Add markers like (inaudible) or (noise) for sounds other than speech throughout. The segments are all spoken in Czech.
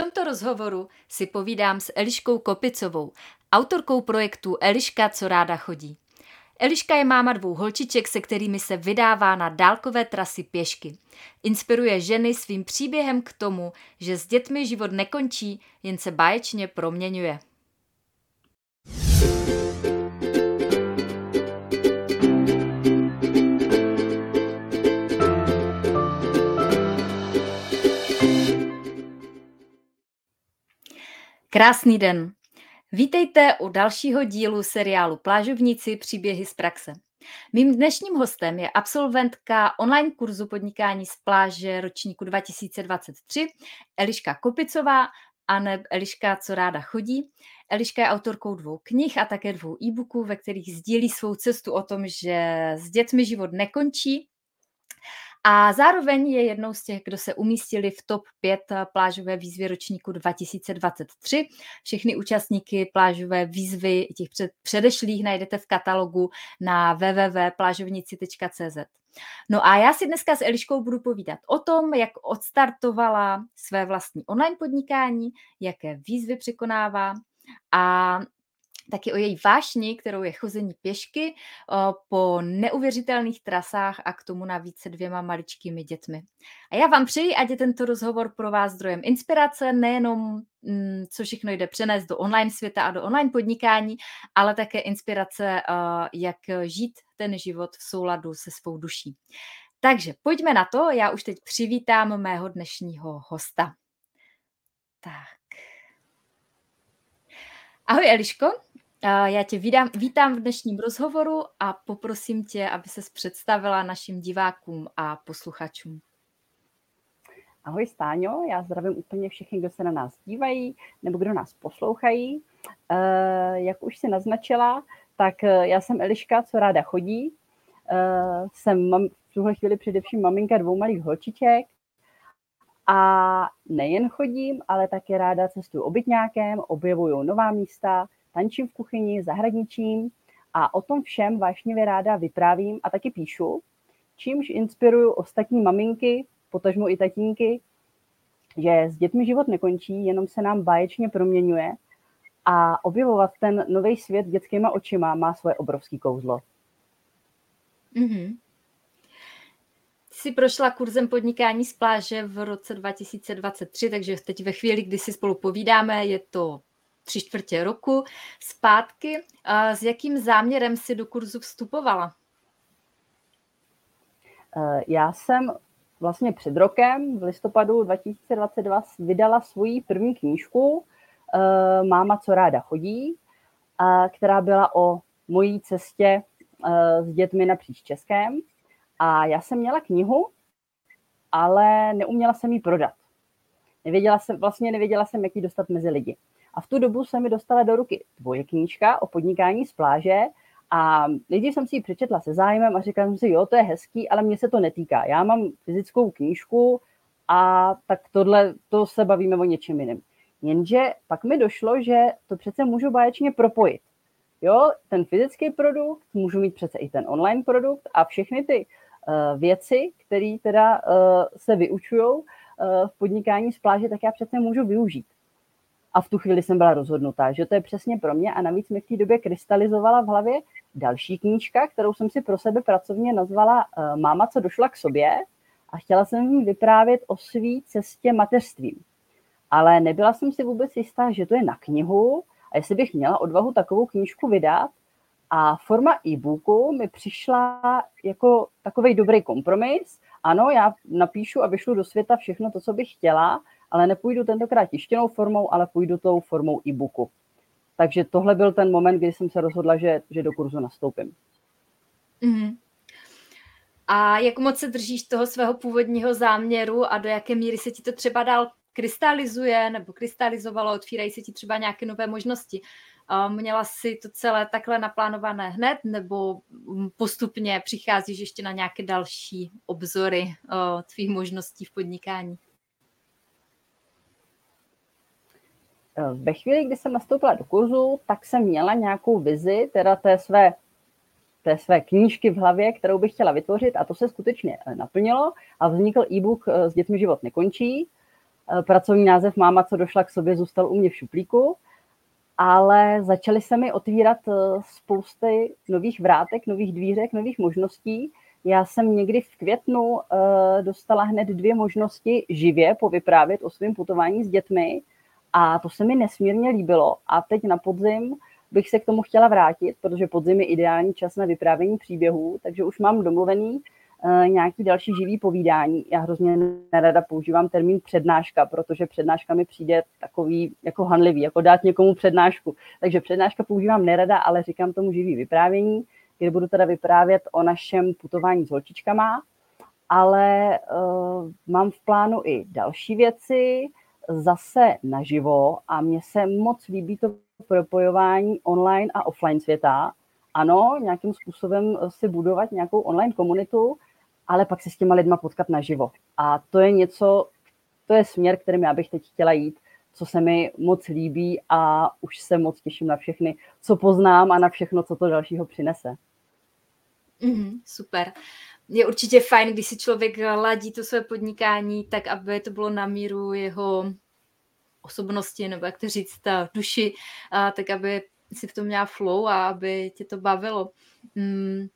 tomto rozhovoru si povídám s Eliškou Kopicovou, autorkou projektu Eliška, co ráda chodí. Eliška je máma dvou holčiček, se kterými se vydává na dálkové trasy pěšky. Inspiruje ženy svým příběhem k tomu, že s dětmi život nekončí, jen se báječně proměňuje. Krásný den. Vítejte u dalšího dílu seriálu Plážovníci příběhy z praxe. Mým dnešním hostem je absolventka online kurzu podnikání z pláže ročníku 2023 Eliška Kopicová a ne Eliška, co ráda chodí. Eliška je autorkou dvou knih a také dvou e-booků, ve kterých sdílí svou cestu o tom, že s dětmi život nekončí a zároveň je jednou z těch, kdo se umístili v top 5 plážové výzvy ročníku 2023. Všechny účastníky plážové výzvy těch před, předešlých najdete v katalogu na www.plážovnici.cz. No a já si dneska s Eliškou budu povídat o tom, jak odstartovala své vlastní online podnikání, jaké výzvy překonává a taky o její vášni, kterou je chození pěšky po neuvěřitelných trasách a k tomu navíc se dvěma maličkými dětmi. A já vám přeji, ať je tento rozhovor pro vás zdrojem inspirace, nejenom mm, co všechno jde přenést do online světa a do online podnikání, ale také inspirace, jak žít ten život v souladu se svou duší. Takže pojďme na to, já už teď přivítám mého dnešního hosta. Tak. Ahoj Eliško, já tě vítám, vítám v dnešním rozhovoru a poprosím tě, aby se představila našim divákům a posluchačům. Ahoj Stáňo, já zdravím úplně všechny, kdo se na nás dívají nebo kdo nás poslouchají. Eh, jak už si naznačila, tak eh, já jsem Eliška, co ráda chodí. Eh, jsem v tuhle chvíli především maminka dvou malých holčiček a nejen chodím, ale také ráda cestuju obytňákem, objevuju nová místa, tančím v kuchyni, zahradničím a o tom všem vášnivě ráda vyprávím a taky píšu, čímž inspiruju ostatní maminky, potažmo i tatínky, že s dětmi život nekončí, jenom se nám báječně proměňuje a objevovat ten nový svět dětskýma očima má svoje obrovský kouzlo. Mm-hmm. Jsi prošla kurzem podnikání z pláže v roce 2023, takže teď ve chvíli, kdy si spolu povídáme, je to tři čtvrtě roku zpátky. S jakým záměrem si do kurzu vstupovala? Eh, já jsem vlastně před rokem, v listopadu 2022, vydala svoji první knížku eh, Máma, co ráda chodí, která byla o mojí cestě eh, s dětmi napříč Českém. A já jsem měla knihu, ale neuměla jsem ji prodat. Nevěděla jsem, vlastně nevěděla jsem, jak ji dostat mezi lidi. A v tu dobu se mi dostala do ruky tvoje knížka o podnikání z pláže a nejdřív jsem si ji přečetla se zájmem a říkala jsem si, jo, to je hezký, ale mě se to netýká. Já mám fyzickou knížku a tak tohle, to se bavíme o něčem jiném. Jenže pak mi došlo, že to přece můžu báječně propojit. Jo, ten fyzický produkt, můžu mít přece i ten online produkt a všechny ty uh, věci, které teda uh, se vyučují uh, v podnikání z pláže, tak já přece můžu využít. A v tu chvíli jsem byla rozhodnutá, že to je přesně pro mě a navíc mi v té době krystalizovala v hlavě další knížka, kterou jsem si pro sebe pracovně nazvala eh, Máma, co došla k sobě a chtěla jsem jí vyprávět o své cestě mateřstvím. Ale nebyla jsem si vůbec jistá, že to je na knihu a jestli bych měla odvahu takovou knížku vydat. A forma e-booku mi přišla jako takový dobrý kompromis. Ano, já napíšu a vyšlu do světa všechno to, co bych chtěla, ale nepůjdu tentokrát tištěnou formou, ale půjdu tou formou e-booku. Takže tohle byl ten moment, kdy jsem se rozhodla, že, že do kurzu nastoupím. Mm-hmm. A jak moc se držíš toho svého původního záměru a do jaké míry se ti to třeba dál krystalizuje nebo krystalizovalo, otvírají se ti třeba nějaké nové možnosti? Měla jsi to celé takhle naplánované hned nebo postupně přicházíš ještě na nějaké další obzory tvých možností v podnikání? Ve chvíli, kdy jsem nastoupila do kurzu, tak jsem měla nějakou vizi, teda té své, té své knížky v hlavě, kterou bych chtěla vytvořit a to se skutečně eh, naplnilo a vznikl e-book eh, S dětmi život nekončí, Pracovní název Máma, co došla k sobě, zůstal u mě v šuplíku, ale začaly se mi otvírat spousty nových vrátek, nových dvířek, nových možností. Já jsem někdy v květnu dostala hned dvě možnosti živě povyprávět o svém putování s dětmi a to se mi nesmírně líbilo. A teď na podzim bych se k tomu chtěla vrátit, protože podzim je ideální čas na vyprávění příběhů, takže už mám domluvený uh, nějaký další živý povídání. Já hrozně nerada používám termín přednáška, protože přednáška mi přijde takový jako hanlivý, jako dát někomu přednášku. Takže přednáška používám nerada, ale říkám tomu živý vyprávění, kde budu teda vyprávět o našem putování s holčičkama, ale uh, mám v plánu i další věci, zase naživo a mně se moc líbí to propojování online a offline světa. Ano, nějakým způsobem si budovat nějakou online komunitu, ale pak se s těma lidma potkat naživo. A to je něco, to je směr, kterým já bych teď chtěla jít, co se mi moc líbí a už se moc těším na všechny, co poznám a na všechno, co to dalšího přinese. Mm, super. Je určitě fajn, když si člověk ladí to své podnikání tak, aby to bylo na míru jeho osobnosti, nebo jak to říct, ta duši, a tak aby si v tom měla flow a aby tě to bavilo. Mm,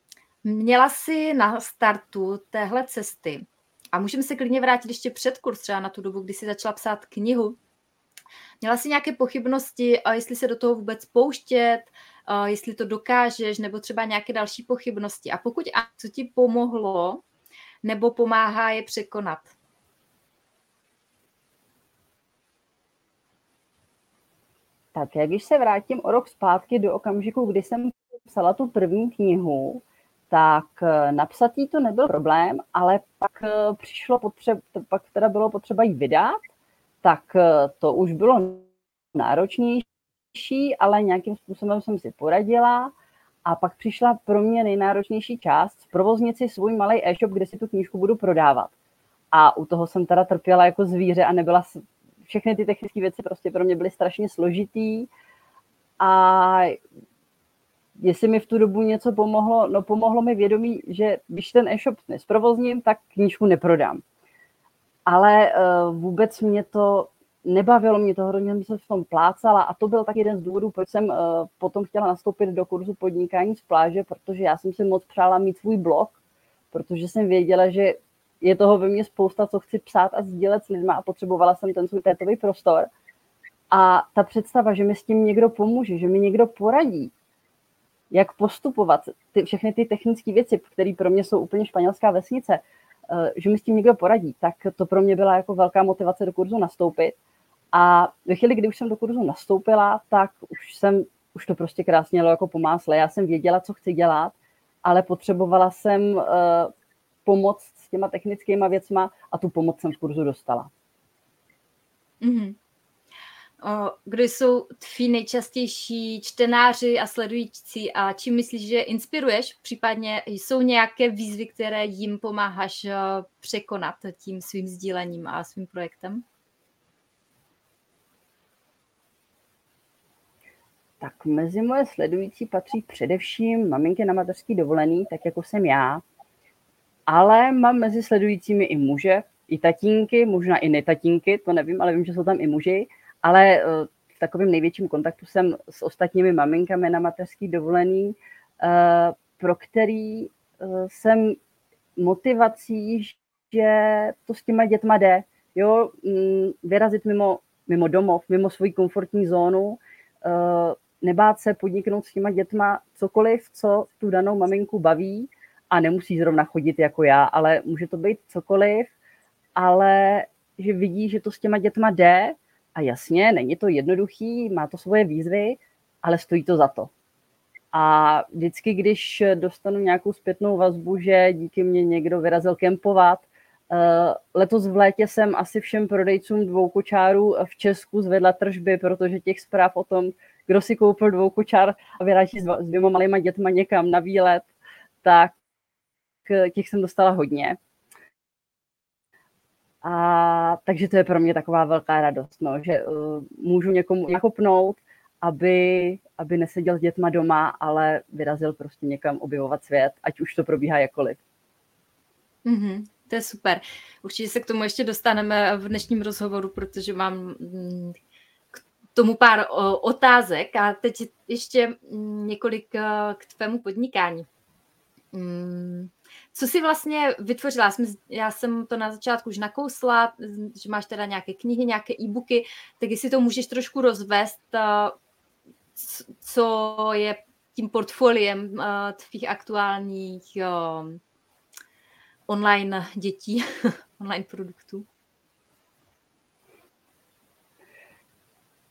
měla jsi na startu téhle cesty a můžeme se klidně vrátit ještě před kurz, třeba na tu dobu, kdy jsi začala psát knihu. Měla jsi nějaké pochybnosti, a jestli se do toho vůbec pouštět, a jestli to dokážeš, nebo třeba nějaké další pochybnosti. A pokud a co ti pomohlo, nebo pomáhá je překonat? Tak, jak když se vrátím o rok zpátky do okamžiku, kdy jsem psala tu první knihu, tak eh, napsat jí to nebyl problém, ale pak eh, přišlo potřeba, pak teda bylo potřeba jí vydat, tak eh, to už bylo náročnější, ale nějakým způsobem jsem si poradila a pak přišla pro mě nejnáročnější část, provoznit si svůj malý e-shop, kde si tu knížku budu prodávat. A u toho jsem teda trpěla jako zvíře a nebyla všechny ty technické věci prostě pro mě byly strašně složitý a jestli mi v tu dobu něco pomohlo, no pomohlo mi vědomí, že když ten e-shop nesprovozním, tak knížku neprodám. Ale uh, vůbec mě to nebavilo, mě to hrozně jsem se v tom plácala a to byl tak jeden z důvodů, proč jsem uh, potom chtěla nastoupit do kurzu podnikání z pláže, protože já jsem si moc přála mít svůj blog, protože jsem věděla, že je toho ve mně spousta, co chci psát a sdílet s lidmi a potřebovala jsem ten svůj tétový prostor. A ta představa, že mi s tím někdo pomůže, že mi někdo poradí, jak postupovat, ty, všechny ty technické věci, které pro mě jsou úplně španělská vesnice, eh, že mi s tím někdo poradí, tak to pro mě byla jako velká motivace do kurzu nastoupit. A ve chvíli, kdy už jsem do kurzu nastoupila, tak už jsem, už to prostě krásně jelo jako pomásle. Já jsem věděla, co chci dělat, ale potřebovala jsem uh, pomoc s těma technickýma věcma a tu pomoc jsem v kurzu dostala. Mm-hmm. Kdo jsou tví nejčastější čtenáři a sledující a čím myslíš, že inspiruješ? Případně jsou nějaké výzvy, které jim pomáháš překonat tím svým sdílením a svým projektem? Tak mezi moje sledující patří především maminky na mateřský dovolený, tak jako jsem já, ale mám mezi sledujícími i muže, i tatínky, možná i netatínky, to nevím, ale vím, že jsou tam i muži, ale eh, v takovém největším kontaktu jsem s ostatními maminkami na mateřský dovolený, eh, pro který eh, jsem motivací, že to s těma dětma jde. Jo, mm, vyrazit mimo, mimo domov, mimo svoji komfortní zónu, nebát se podniknout s těma dětma cokoliv, co tu danou maminku baví a nemusí zrovna chodit jako já, ale může to být cokoliv, ale že vidí, že to s těma dětma jde a jasně, není to jednoduchý, má to svoje výzvy, ale stojí to za to. A vždycky, když dostanu nějakou zpětnou vazbu, že díky mě někdo vyrazil kempovat, eh, letos v létě jsem asi všem prodejcům dvou kočárů v Česku zvedla tržby, protože těch zpráv o tom, kdo si koupil dvou kočár a vyráží s dvěma malýma dětma někam na výlet, tak těch jsem dostala hodně. A takže to je pro mě taková velká radost, no, že uh, můžu někomu nakopnout, aby, aby neseděl s dětma doma, ale vyrazil prostě někam objevovat svět, ať už to probíhá jakoliv. Mm-hmm. To je super. Určitě se k tomu ještě dostaneme v dnešním rozhovoru, protože mám mm, tomu pár otázek a teď ještě mm, několik eh, k tvému podnikání. Mm, co jsi vlastně vytvořila? Já jsem to na začátku už nakousla, že máš teda nějaké knihy, nějaké e-booky, tak jestli to můžeš trošku rozvést, eh, co je tím portfoliem eh, tvých aktuálních online dětí, (laughs) online produktů?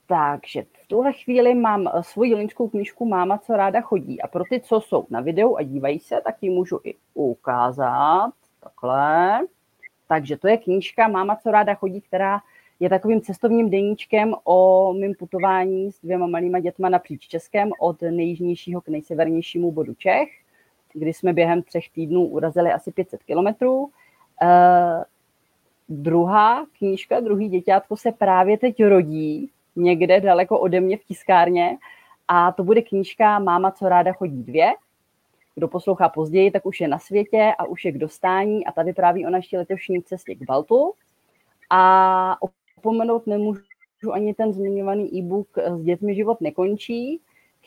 Takže v tuhle chvíli mám eh, svoji lidskou knižku Máma, co ráda chodí. A pro ty, co jsou na videu a dívají se, tak ji můžu i ukázat. Takhle. Takže to je knížka Máma, co ráda chodí, která je takovým cestovním deníčkem o mém putování s dvěma malýma dětma napříč Českem od nejjižnějšího k nejsevernějšímu bodu Čech, kdy jsme během třech týdnů urazili asi 500 kilometrů. Uh, druhá knížka, druhý děťátko se právě teď rodí někde daleko ode mě v tiskárně a to bude knížka Máma, co ráda chodí dvě. Kdo poslouchá později, tak už je na světě a už je k dostání a ta vypráví o naší letošní cestě k Baltu. A opomenout nemůžu ani ten zmiňovaný e-book S dětmi život nekončí,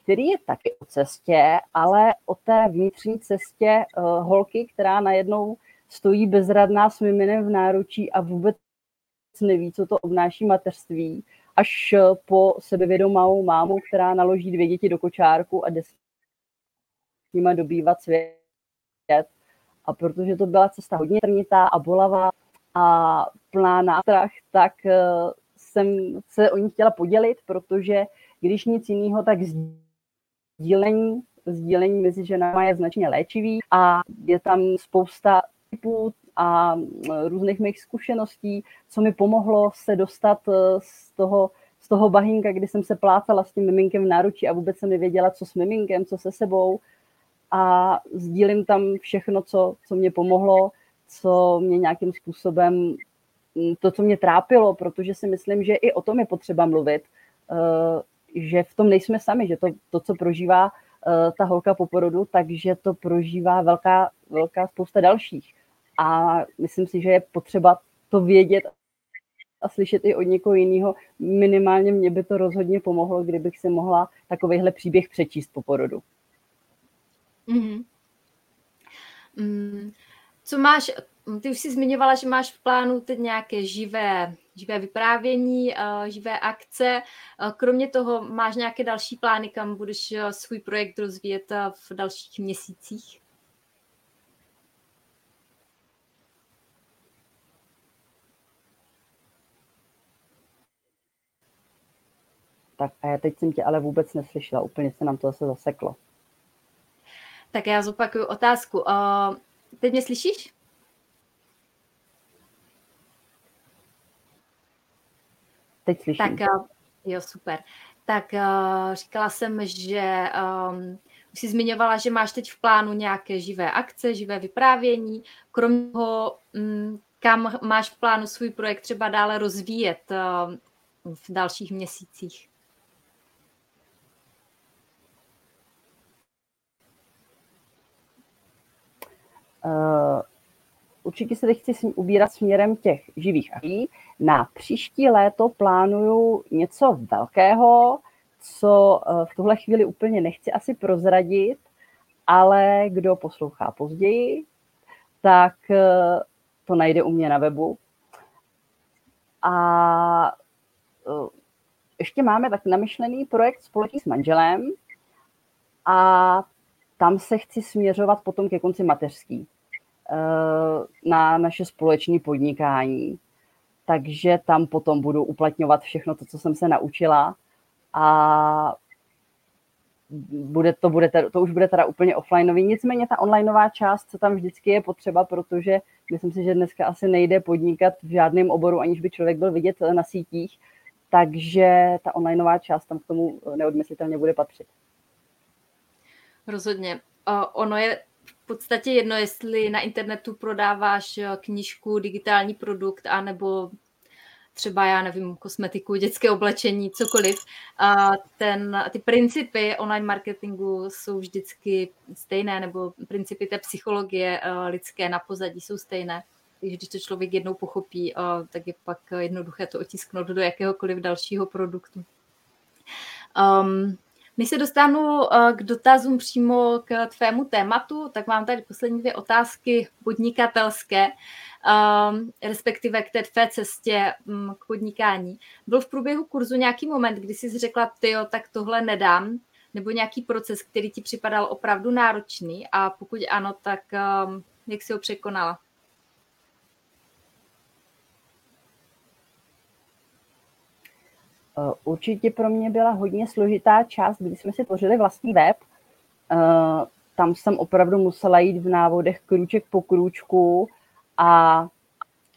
který je taky o cestě, ale o té vnitřní cestě uh, holky, která najednou stojí bezradná s miminem v náručí a vůbec neví, co to obnáší mateřství až eh, po sebevědomou mámu, která naloží dvě děti do kočárku a jde s nimi dobývat svět. A protože to byla cesta hodně trnitá a bolavá a plná nástrah, tak eh, jsem se o ní chtěla podělit, protože když nic jiného, tak sdílení, sdílení mezi ženami je značně léčivý a je tam spousta typů a různých mých zkušeností, co mi pomohlo se dostat eh, z toho, z toho bahinka, kdy jsem se plácala s tím miminkem v náručí a vůbec jsem nevěděla, co s miminkem, co se sebou. A sdílím tam všechno, co, co mě pomohlo, co mě nějakým způsobem, to, co mě trápilo, protože si myslím, že i o tom je potřeba mluvit, eh, že v tom nejsme sami, že to, to co prožívá eh, ta holka po porodu, takže to prožívá velká, velká spousta dalších a myslím si, že je potřeba to vědět a slyšet i od někoho jiného. Minimálně mě by to rozhodně pomohlo, kdybych si mohla takovýhle příběh přečíst po porodu. Mm-hmm. Mm, co máš, ty už jsi zmiňovala, že máš v plánu teď nějaké živé, živé vyprávění, uh, živé akce. Uh, kromě toho máš nějaké další plány, kam budeš uh, svůj projekt rozvíjet v dalších měsících? Tak a já teď jsem tě ale vůbec neslyšela, úplně se nám to zase zaseklo. Tak já zopakuju otázku. Uh, teď mě slyšíš? Teď slyším. Tak, uh, jo, super. Tak uh, říkala jsem, že um, už jsi zmiňovala, že máš teď v plánu nějaké živé akce, živé vyprávění. Kromě toho, um, kam máš v plánu svůj projekt třeba dále rozvíjet uh, v dalších měsících? Určitě se teď chci ubírat směrem těch živých akcí. Na příští léto plánuju něco velkého, co uh, v tuhle chvíli úplně nechci asi prozradit, ale kdo poslouchá později, tak uh, to najde u mě na webu. A ještě máme tak namyšlený projekt společný s manželem a tam se chci směřovat potom ke konci mateřský eh, na naše společné podnikání. Takže tam potom budu uplatňovat všechno to, co jsem se naučila a bude, to, bude, to už bude teda úplně offlineový. Nicméně ta onlineová část, co tam vždycky je potřeba, protože myslím si, že dneska asi nejde podnikat v žádném oboru, aniž by člověk byl vidět na sítích, takže ta onlineová část tam k tomu neodmyslitelně bude patřit. Rozhodně. Ono je podstatě jedno, jestli na internetu prodáváš eh, knížku, digitální produkt, anebo třeba, já nevím, kosmetiku, dětské oblečení, cokoliv. A ten, ty principy online marketingu jsou vždycky stejné, nebo principy té psychologie uh, lidské na pozadí jsou stejné. když to člověk jednou pochopí, tak je pak jednoduché to otisknout do jakéhokoliv dalšího produktu. Um, než se dostanu k dotazům přímo k tvému tématu, tak mám tady poslední dvě otázky podnikatelské, um, respektive k té tvé cestě um, k podnikání. Byl v průběhu kurzu nějaký moment, kdy jsi řekla, ty tak tohle nedám, nebo nějaký proces, který ti připadal opravdu náročný a pokud ano, tak um, jak jsi ho překonala? Určitě pro mě byla hodně složitá část, kdy jsme si tvořili vlastní web. Eh, tam jsem opravdu musela jít v návodech krůček po krůčku a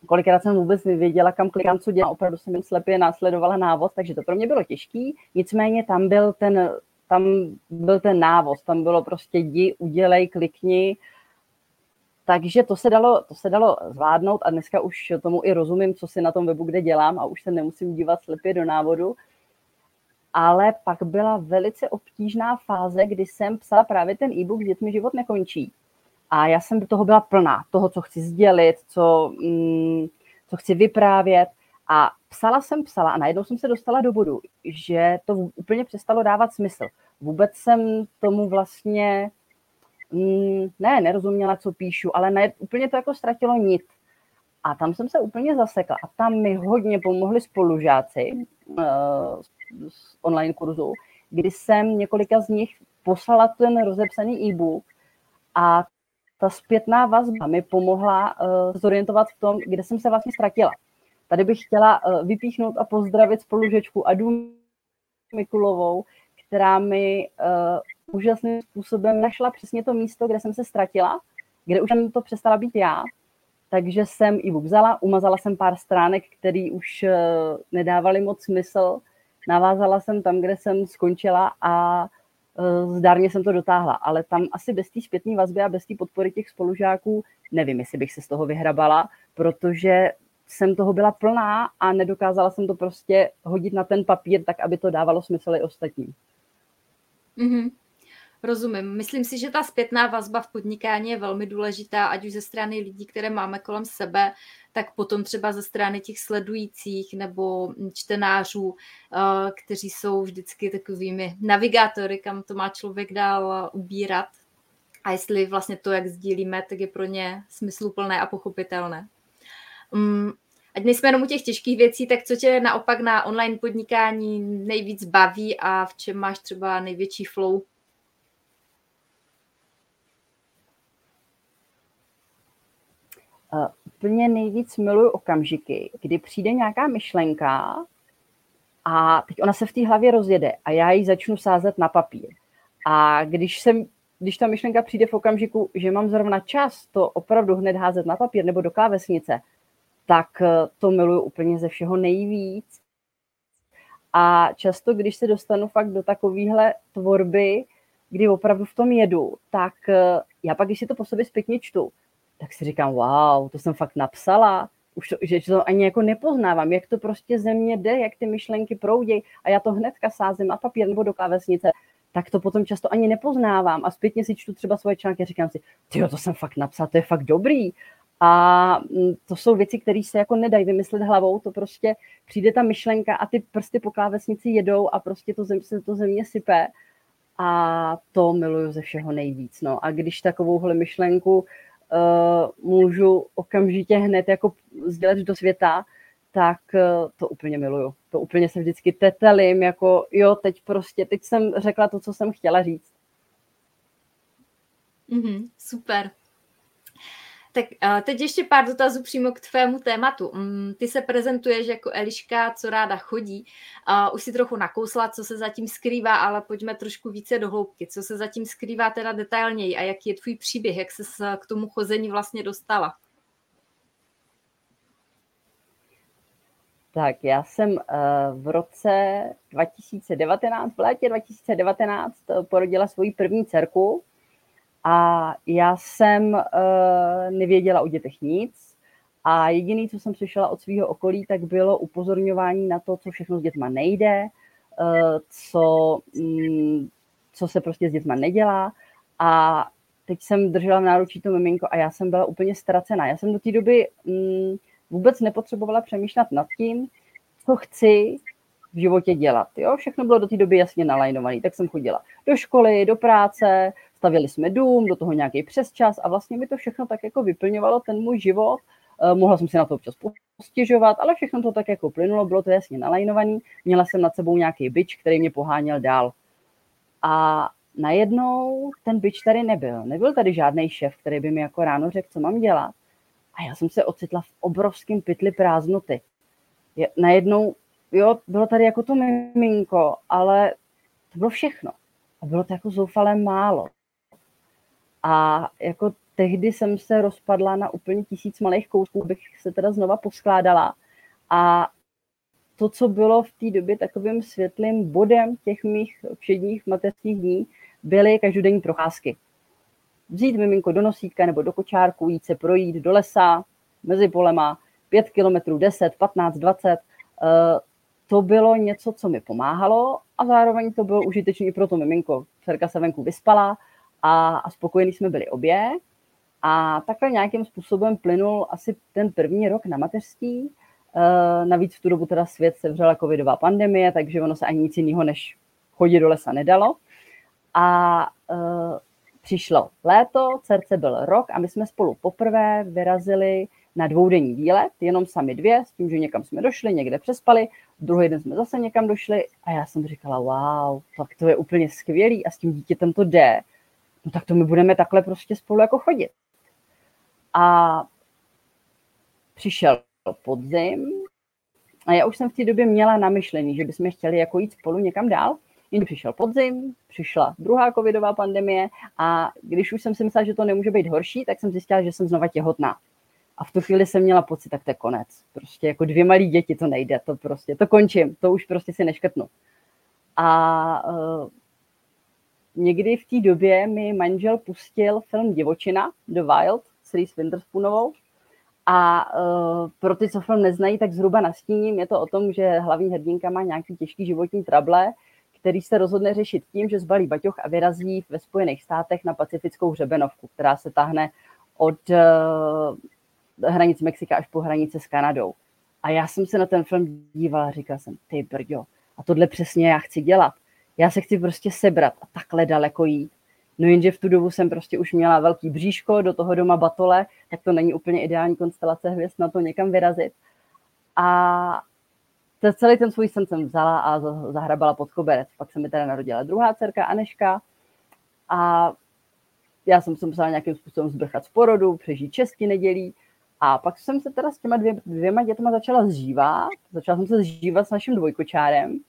kolikrát jsem vůbec nevěděla, kam klikám, co dělám. Opravdu jsem jen slepě následovala návod, takže to pro mě bylo těžký. Nicméně tam byl ten, tam byl ten návoz, tam bylo prostě jdi, udělej, klikni, takže to se, dalo, to se dalo zvládnout a dneska už tomu i rozumím, co si na tom webu kde dělám a už se nemusím dívat slepě do návodu. Ale pak byla velice obtížná fáze, kdy jsem psala právě ten e-book Dětmi život nekončí. A já jsem do toho byla plná, toho, co chci sdělit, co, mm, co chci vyprávět. A psala jsem, psala a najednou jsem se dostala do bodu, že to úplně přestalo dávat smysl. Vůbec jsem tomu vlastně mm, ne, nerozuměla, co píšu, ale ne, úplně to jako ztratilo nit. A tam jsem se úplně zasekla. A tam mi hodně pomohli spolužáci uh, z online kurzu, kdy jsem několika z nich poslala ten rozepsaný e-book a ta zpětná vazba mi pomohla uh, zorientovat v tom, kde jsem se vlastně ztratila. Tady bych chtěla uh, vypíchnout a pozdravit spolužečku Adu Mikulovou, která mi uh, úžasným způsobem našla přesně to místo, kde jsem se ztratila, kde už jsem to přestala být já. Takže jsem e-book vzala, umazala jsem pár stránek, které už eh, nedávaly moc smysl, navázala jsem tam, kde jsem skončila a eh, zdárně jsem to dotáhla. Ale tam asi bez té zpětné vazby a bez té podpory těch spolužáků nevím, jestli bych se z toho vyhrabala, protože jsem toho byla plná a nedokázala jsem to prostě hodit na ten papír tak, aby to dávalo smysl i ostatním. Mm-hmm. Rozumím. Myslím si, že ta zpětná vazba v podnikání je velmi důležitá, ať už ze strany lidí, které máme kolem sebe, tak potom třeba ze strany těch sledujících nebo čtenářů, eh, kteří jsou vždycky takovými navigátory, kam to má člověk dál ubírat. A jestli vlastně to, jak sdílíme, tak je pro ně smysluplné a pochopitelné. Mm, ať nejsme jenom u těch těžkých věcí, tak co tě naopak na online podnikání nejvíc baví a v čem máš třeba největší flow? Uh, úplně nejvíc miluju okamžiky, kdy přijde nějaká myšlenka a teď ona se v té hlavě rozjede a já ji začnu sázet na papír. A když, jsem, když ta myšlenka přijde v okamžiku, že mám zrovna čas to opravdu hned házet na papír nebo do klávesnice, tak eh, to miluju úplně ze všeho nejvíc. A často, když se dostanu fakt do takovéhle tvorby, kdy opravdu v tom jedu, tak eh, já pak, když si to po sobě zpětně čtu, tak si říkám, wow, to jsem fakt napsala, už to, že to ani jako nepoznávám, jak to prostě ze mě jde, jak ty myšlenky proudí a já to hnedka sázím na papír nebo do klávesnice, tak to potom často ani nepoznávám a zpětně si čtu třeba svoje články a říkám si, ty to jsem fakt napsal, to je fakt dobrý. A mm, to jsou věci, které se jako nedají vymyslet hlavou, to prostě přijde ta myšlenka a ty prsty po klávesnici jedou a prostě to zem, se to země sype a to miluju ze všeho nejvíc. No. A když takovouhle myšlenku uh, můžu okamžitě hned jako sdělat do světa, tak uh, to úplně miluju. To úplně se vždycky tetelím, jako jo, teď prostě, teď jsem řekla to, co jsem chtěla říct. Mm-hmm, super. Tak teď ještě pár dotazů přímo k tvému tématu. Mm, ty se prezentuješ jako Eliška, co ráda chodí. Už si trochu nakousla, co se zatím skrývá, ale pojďme trošku více do hloubky. Co se zatím skrývá teda detailněji a jaký je tvůj příběh, jak se k tomu chození vlastně dostala? Tak já jsem eh, v roce 2019, v létě 2019 eh, porodila svoji první dcerku, a já jsem uh, nevěděla o dětech nic a jediné, co jsem slyšela od svého okolí, tak bylo upozorňování na to, co všechno s dětma nejde, uh, co, um, co se prostě s dětma nedělá. A teď jsem držela v náručí to miminko a já jsem byla úplně ztracená. Já jsem do té doby mm, vůbec nepotřebovala přemýšlet nad tím, co chci v životě dělat. Jo? Všechno bylo do té doby jasně nalajnované. Tak jsem chodila do školy, do práce, stavili jsme dům, do toho nějaký přesčas a vlastně mi to všechno tak jako vyplňovalo ten můj život. Uh, mohla jsem si na to občas postěžovat, ale všechno to tak jako plynulo, bylo to jasně nalajnované. Měla jsem nad sebou nějaký byč, který mě poháněl dál. A najednou ten byč tady nebyl. Nebyl tady žádný šéf, který by mi jako ráno řekl, co mám dělat. A já jsem se ocitla v obrovském pytli prázdnoty. Je, najednou, jo, bylo tady jako to miminko, ale to bylo všechno. A bylo to jako zoufalé málo. A jako tehdy jsem se rozpadla na úplně tisíc malých kousků, abych se teda znova poskládala. A to, co bylo v té době takovým světlým bodem těch mých všedních mateřských dní, byly každodenní procházky. Vzít miminko do nosítka nebo do kočárku, jít se projít do lesa, mezi polema, 5 kilometrů, 10, 15, 20. To bylo něco, co mi pomáhalo a zároveň to bylo užitečné i pro to miminko. Dcerka se venku vyspala a, a spokojení jsme byli obě. A takhle nějakým způsobem plynul asi ten první rok na mateřství. E, navíc v tu dobu teda svět sevřela covidová pandemie, takže ono se ani nic jiného než chodit do lesa nedalo. A e, přišlo léto, dcerce byl rok a my jsme spolu poprvé vyrazili na dvoudenní výlet, jenom sami dvě, s tím, že někam jsme došli, někde přespali, druhý den jsme zase někam došli a já jsem říkala, wow, tak to je úplně skvělý a s tím dítětem to jde, no tak to my budeme takhle prostě spolu jako chodit. A přišel podzim a já už jsem v té době měla namyšlený, že bychom chtěli jako jít spolu někam dál, Jindy přišel podzim, přišla druhá covidová pandemie a když už jsem si myslela, že to nemůže být horší, tak jsem zjistila, že jsem znova těhotná. A v tu chvíli jsem měla pocit, tak to je konec. Prostě jako dvě malé děti to nejde, to prostě, to končím, to už prostě si neškrtnu. A uh, někdy v té době mi manžel pustil film Divočina, The Wild, s Reese Winterspoonovou. A uh, pro ty, co film neznají, tak zhruba nastíním, je to o tom, že hlavní hrdinka má nějaký těžký životní trable, který se rozhodne řešit tím, že zbalí baťoch a vyrazí ve Spojených státech na pacifickou hřebenovku, která se tahne od uh, hranic Mexika až po hranice s Kanadou. A já jsem se na ten film dívala a říkala jsem, ty brďo, a tohle přesně já chci dělat. Já se chci prostě sebrat a takhle daleko jít. No jenže v tu dobu jsem prostě už měla velký bříško, do toho doma batole, tak to není úplně ideální konstelace hvězd na to někam vyrazit. A to celý ten svůj sen jsem vzala a zahrabala pod koberec. Pak se mi teda narodila druhá dcerka Aneška a já jsem se musela nějakým způsobem zbrchat z porodu, přežít česti nedělí a pak jsem se teda s těma dvě, dvěma dětma začala zžívat. Začala jsem se zžívat s naším dvojkočárem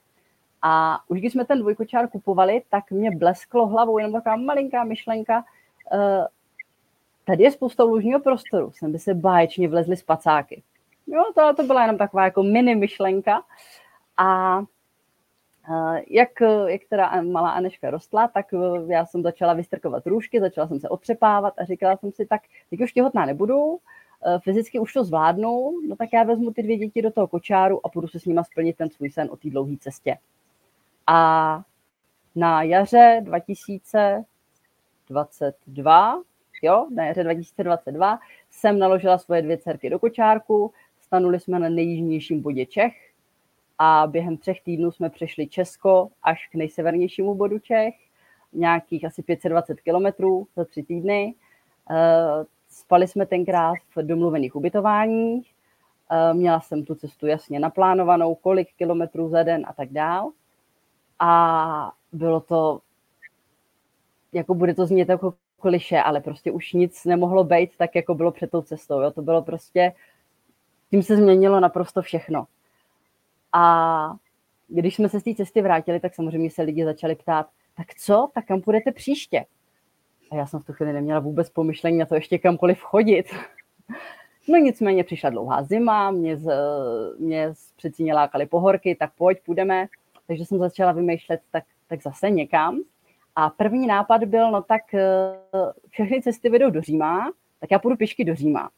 a už když jsme ten dvojkočár kupovali, tak mě blesklo hlavou jenom taková malinká myšlenka, uh, tady je spousta lužního prostoru, sem by se báječně vlezly spacáky. Jo, to, to byla jenom taková jako mini myšlenka. A jak, jak teda malá Aneška rostla, tak já jsem začala vystrkovat růžky, začala jsem se otřepávat a říkala jsem si, tak teď už těhotná nebudu, fyzicky už to zvládnu, no tak já vezmu ty dvě děti do toho kočáru a půjdu se s nima splnit ten svůj sen o té dlouhé cestě. A na jaře 2022, jo, na jaře 2022 jsem naložila svoje dvě dcerky do kočárku, stanuli jsme na nejjižnějším bodě Čech a během třech týdnů jsme přešli Česko až k nejsevernějšímu bodu Čech, nějakých asi 520 kilometrů za tři týdny. Eh, spali jsme tenkrát v domluvených ubytováních, eh, měla jsem tu cestu jasně naplánovanou, kolik kilometrů za den a tak dál. A bylo to, jako bude to znít jako kliše, ale prostě už nic nemohlo být tak, jako bylo před tou cestou. Jo? To bylo prostě tím se změnilo naprosto všechno. A když jsme se z té cesty vrátili, tak samozřejmě se lidi začali ptát, tak co, tak kam půjdete příště? A já jsem v tu chvíli neměla vůbec pomyšlení na to ještě kamkoliv chodit. (laughs) No nicméně přišla dlouhá zima, mě, z, mě přeci lákaly pohorky, tak pojď, půjdeme. Takže jsem začala vymýšlet, tak, tak zase někam. A první nápad byl, no tak eh, všechny cesty vedou do Říma, tak já půjdu pěšky do Říma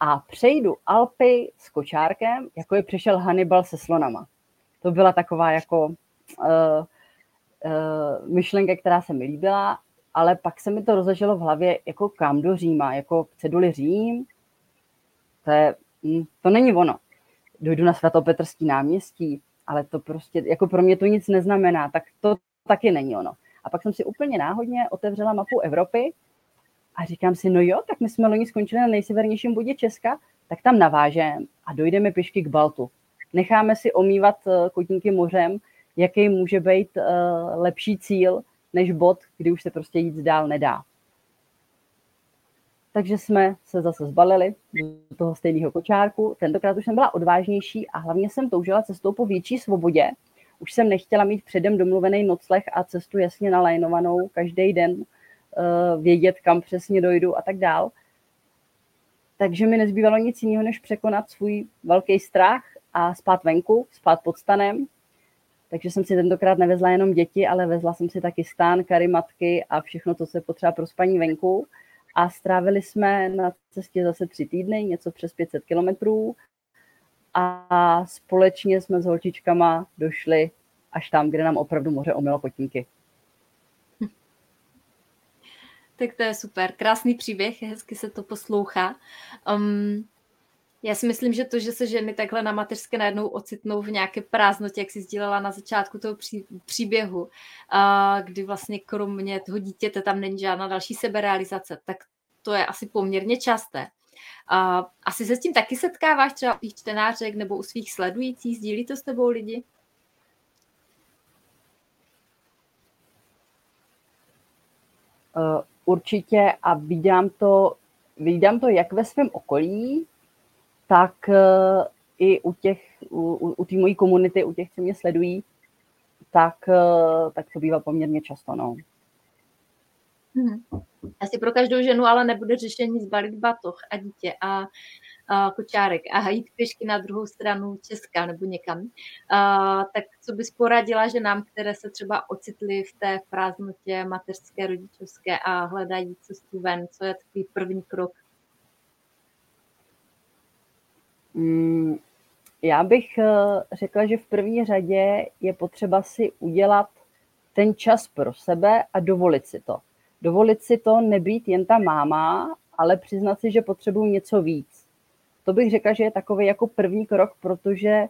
a přejdu Alpy s kočárkem, jako je přešel Hannibal se slonama. To byla taková jako uh, uh, myšlenka, která se mi líbila. ale pak se mi to rozažilo v hlavě jako kam do Říma, jako ceduli Řím, to, je, hm, to není ono. Dojdu na svatopetrský náměstí, ale to prostě, jako pro mě to nic neznamená, tak to taky není ono. A pak jsem si úplně náhodně otevřela mapu Evropy a říkám si, no jo, tak my jsme loni skončili na nejsevernějším bodě Česka, tak tam navážeme a dojdeme pěšky k Baltu. Necháme si omývat eh, kotníky mořem, jaký může být uh, lepší cíl než bod, kdy už se prostě jít dál nedá. Takže jsme se zase zbalili do toho stejného kočárku. Tentokrát už jsem byla odvážnější a hlavně jsem toužila cestou po větší svobodě. Už jsem nechtěla mít předem domluvený nocleh a cestu jasně nalajnovanou každý den, uh, vědět, kam přesně dojdu a tak dál. Takže mi nezbývalo nic jiného, než překonat svůj velký strach a spát venku, spát pod stanem. Takže jsem si tentokrát nevezla jenom děti, ale vezla jsem si taky stán, karimatky a všechno, co se potřeba pro spaní venku. A strávili jsme na cestě zase tři týdny, něco přes 500 kilometrů. A společně jsme s holčičkama došli až tam, kde nám opravdu moře omilo potínky. Tak to je super. Krásný příběh, hezky se to poslouchá. Um, já si myslím, že to, že se ženy takhle na mateřské najednou ocitnou v nějaké prázdnotě, jak si sdílela na začátku toho pří, příběhu, a kdy vlastně kromě toho dítěte tam není žádná další seberealizace, tak to je asi poměrně časté. A asi se s tím taky setkáváš třeba u svých čtenářek nebo u svých sledujících? Sdílí to s tebou lidi? Uh, určitě a vidím to, vidím to jak ve svém okolí, tak uh, i u těch, u, u té mojí komunity, u těch, co mě sledují, tak, uh, tak to bývá poměrně často. No. Hmm. Asi pro každou ženu ale nebude řešení zbalit batoh a dítě a, a kočárek a jít pěšky na druhou stranu Česka nebo někam. A, tak co bys poradila ženám, které se třeba ocitly v té prázdnotě mateřské, rodičovské a hledají cestu ven? Co je takový první krok? Mm, já bych eh, řekla, že v první řadě je potřeba si udělat ten čas pro sebe a dovolit si to dovolit si to nebýt jen ta máma, ale přiznat si, že potřebuji něco víc. To bych řekla, že je takový jako první krok, protože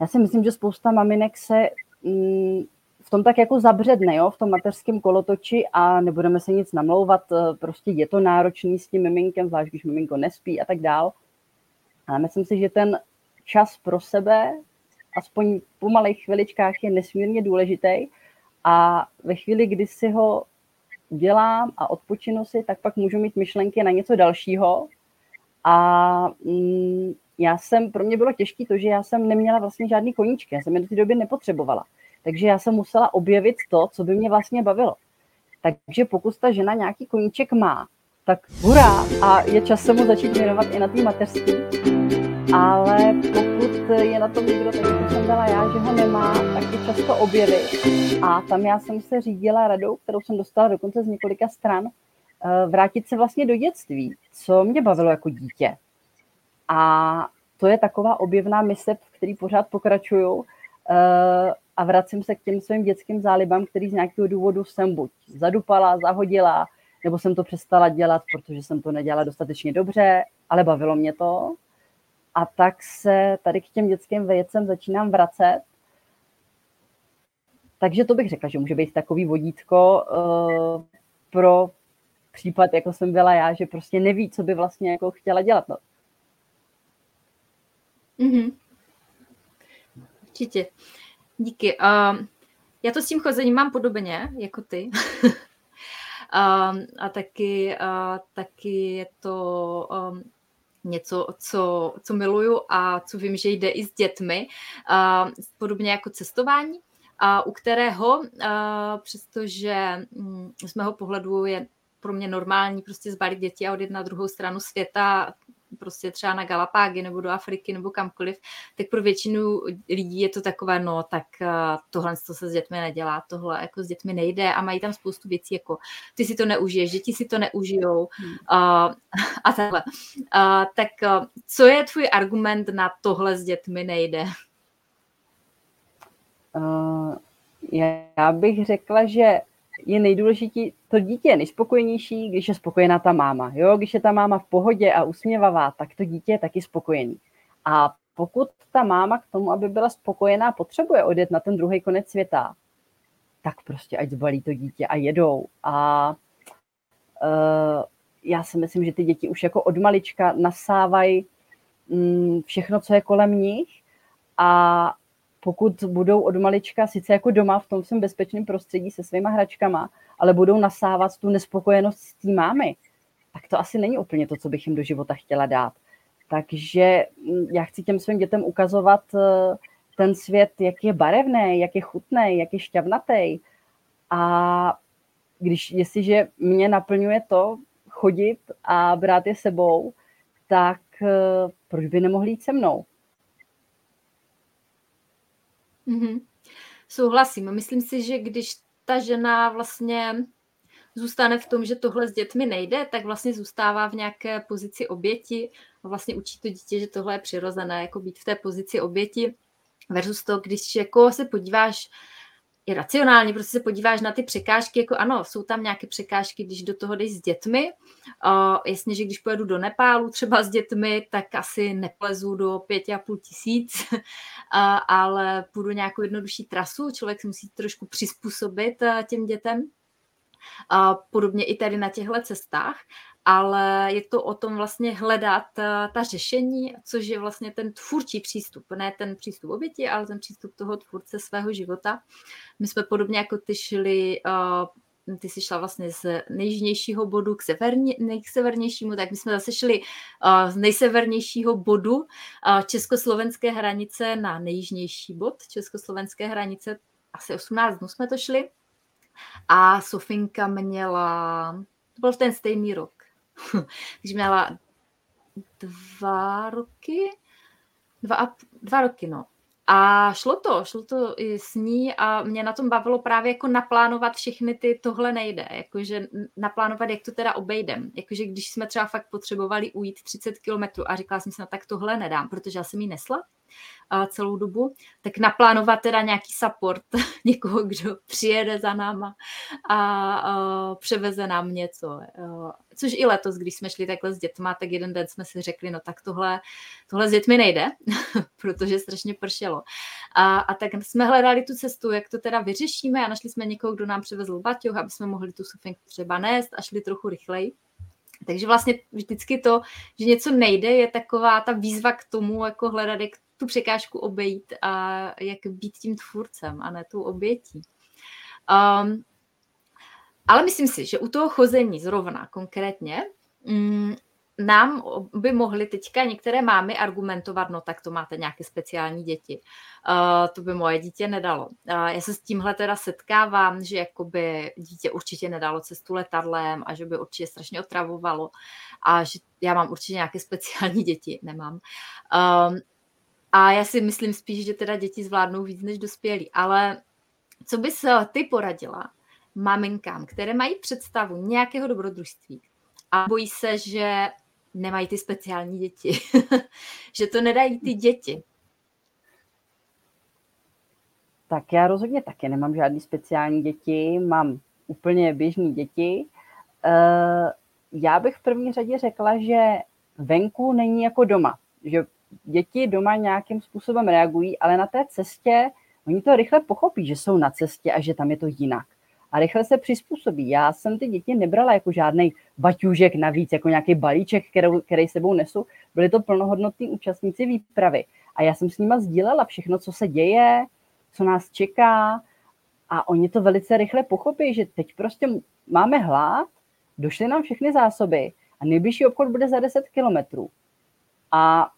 já si myslím, že spousta maminek se mm, v tom tak jako zabředne, jo, v tom mateřském kolotoči a nebudeme se nic namlouvat, eh, prostě je to náročný s tím miminkem, zvlášť když miminko nespí a tak dál. Ale myslím si, že ten čas pro sebe, aspoň po malých chviličkách, je nesmírně důležitý a ve chvíli, kdy si ho udělám a odpočinu si, tak pak můžu mít myšlenky na něco dalšího. A mm, já jsem, pro mě bylo těžké to, že já jsem neměla vlastně žádný koníčky, já jsem je do té doby nepotřebovala. Takže já jsem musela objevit to, co by mě vlastně bavilo. Takže pokud ta žena nějaký koníček má, tak hurá a je čas se mu začít věnovat i na té mateřské. Ale pokud je na tom někdo, tak jako jsem dala já, že ho nemá, tak je často objevit. A tam já jsem se řídila radou, kterou jsem dostala dokonce z několika stran, eh, vrátit se vlastně do dětství, co mě bavilo jako dítě. A to je taková objevná mise, v který pořád pokračuju eh, a vracím se k těm svým dětským zálibám, který z nějakého důvodu jsem buď zadupala, zahodila, nebo jsem to přestala dělat, protože jsem to nedělala dostatečně dobře, ale bavilo mě to. A tak se tady k těm dětským věcem začínám vracet. Takže to bych řekla, že může být takový vodítko uh, pro případ, jako jsem byla já, že prostě neví, co by vlastně jako chtěla dělat. No. Mm-hmm. Určitě. Díky. Uh, já to s tím chozením mám podobně, jako ty. a, (laughs) a taky, a, taky je to um, něco, co, co miluju a co vím, že jde i s dětmi, podobně jako cestování, a u kterého, přestože mm, z mého pohledu je pro mě normální prostě zbalit děti a odjet na druhou stranu světa, prostě třeba na Galapágy nebo do Afriky nebo kamkoliv, tak pro většinu lidí je to takové, no tak uh, tohle to se s dětmi nedělá, tohle jako s dětmi nejde a mají tam spoustu věcí, jako ty si to neužiješ, děti si to neužijou uh, a takhle. Uh, tak uh, co je tvůj argument na tohle s dětmi nejde? Uh, já bych řekla, že je nejdůležitější, to dítě je nejspokojenější, když je spokojená ta máma. Jo? Když je ta máma v pohodě a usměvavá, tak to dítě je taky spokojený. A pokud ta máma k tomu, aby byla spokojená, potřebuje odjet na ten druhý konec světa, tak prostě ať zbalí to dítě a jedou. A uh, já si myslím, že ty děti už jako od malička nasávají mm, všechno, co je kolem nich a pokud budou od malička, sice jako doma v tom svém bezpečném prostředí se svýma hračkama, ale budou nasávat tu nespokojenost s tím mámy, tak to asi není úplně to, co bych jim do života chtěla dát. Takže mm, já chci těm svým dětem ukazovat eh, ten svět, jak je barevný, jak je chutný, jak je šťavnatý. A když, jestliže mě naplňuje to chodit a brát je sebou, tak eh, proč by nemohli jít se mnou? Mm-hmm. Souhlasím. Myslím si, že když ta žena vlastně zůstane v tom, že tohle s dětmi nejde, tak vlastně zůstává v nějaké pozici oběti a vlastně učí to dítě, že tohle je přirozené, jako být v té pozici oběti versus to, když jako se podíváš i racionálně, prostě se podíváš na ty překážky, jako ano, jsou tam nějaké překážky, když do toho jdeš s dětmi. Uh, jasně, že když pojedu do Nepálu třeba s dětmi, tak asi neplezu do pěti a půl tisíc, (laughs) uh, ale půjdu nějakou jednodušší trasu, člověk se musí trošku přizpůsobit uh, těm dětem. Uh, podobně i tady na těchto cestách ale je to o tom vlastně hledat ta, ta řešení, což je vlastně ten tvůrčí přístup, ne ten přístup oběti, ale ten přístup toho tvůrce svého života. My jsme podobně jako ty šli, uh, ty jsi šla vlastně z nejjižnějšího bodu k, severně, nejsevernějšímu, tak my jsme zase šli uh, z nejsevernějšího bodu československé hranice na nejjižnější bod československé hranice. Asi 18 dnů jsme to šli. A Sofinka měla, to byl ten stejný rok, (laughs) když měla dva roky, dva, a, dva roky, no. A šlo to, šlo to i s ní a mě na tom bavilo právě jako naplánovat všechny ty, tohle nejde, jakože naplánovat, jak to teda obejdem. Jakože když jsme třeba fakt potřebovali ujít 30 kilometrů a říkala jsem si, no tak tohle nedám, protože já jsem jí nesla celou dobu, tak naplánovat teda nějaký support (laughs) někoho, kdo přijede za náma a převeze nám něco. Což i letos, když jsme šli takhle s dětma, tak jeden den jsme si řekli, no tak tohle, tohle s dětmi nejde, (laughs) protože strašně pršelo. A, a tak jsme hledali tu cestu, jak to teda vyřešíme a našli jsme někoho, kdo nám přivezl baťoh, aby jsme mohli tu sufinku třeba nést a šli trochu rychleji. Takže vlastně vždycky to, že něco nejde, je taková ta výzva k tomu, jako hledat, jak tu překážku obejít a jak být tím tvůrcem a ne tou obětí. Um, ale myslím si, že u toho chození zrovna konkrétně mm, nám by mohly teďka některé mámy argumentovat, no tak to máte nějaké speciální děti. Uh, to by moje dítě nedalo. Uh, já se s tímhle teda setkávám, že jakoby dítě určitě nedalo cestu letadlem a že by určitě strašně otravovalo a že já mám určitě nějaké speciální děti, nemám. Um, a já si myslím spíš, že teda děti zvládnou víc než dospělí. Ale co bys ty poradila maminkám, které mají představu nějakého dobrodružství a bojí se, že nemají ty speciální děti, (laughs) že to nedají ty děti? Tak já rozhodně taky nemám žádný speciální děti, mám úplně běžné děti. Eh, já bych v první řadě řekla, že venku není jako doma, že děti doma nějakým způsobem reagují, ale na té cestě oni to rychle pochopí, že jsou na cestě a že tam je to jinak. A rychle se přizpůsobí. Já jsem ty děti nebrala jako žádný baťužek navíc, jako nějaký balíček, který, který sebou nesu. Byly to plnohodnotní účastníci výpravy. A já jsem s nima sdílela všechno, co se děje, co nás čeká. A oni to velice rychle pochopí, že teď prostě máme hlad, došly nám všechny zásoby a nejbližší obchod bude za 10 kilometrů. A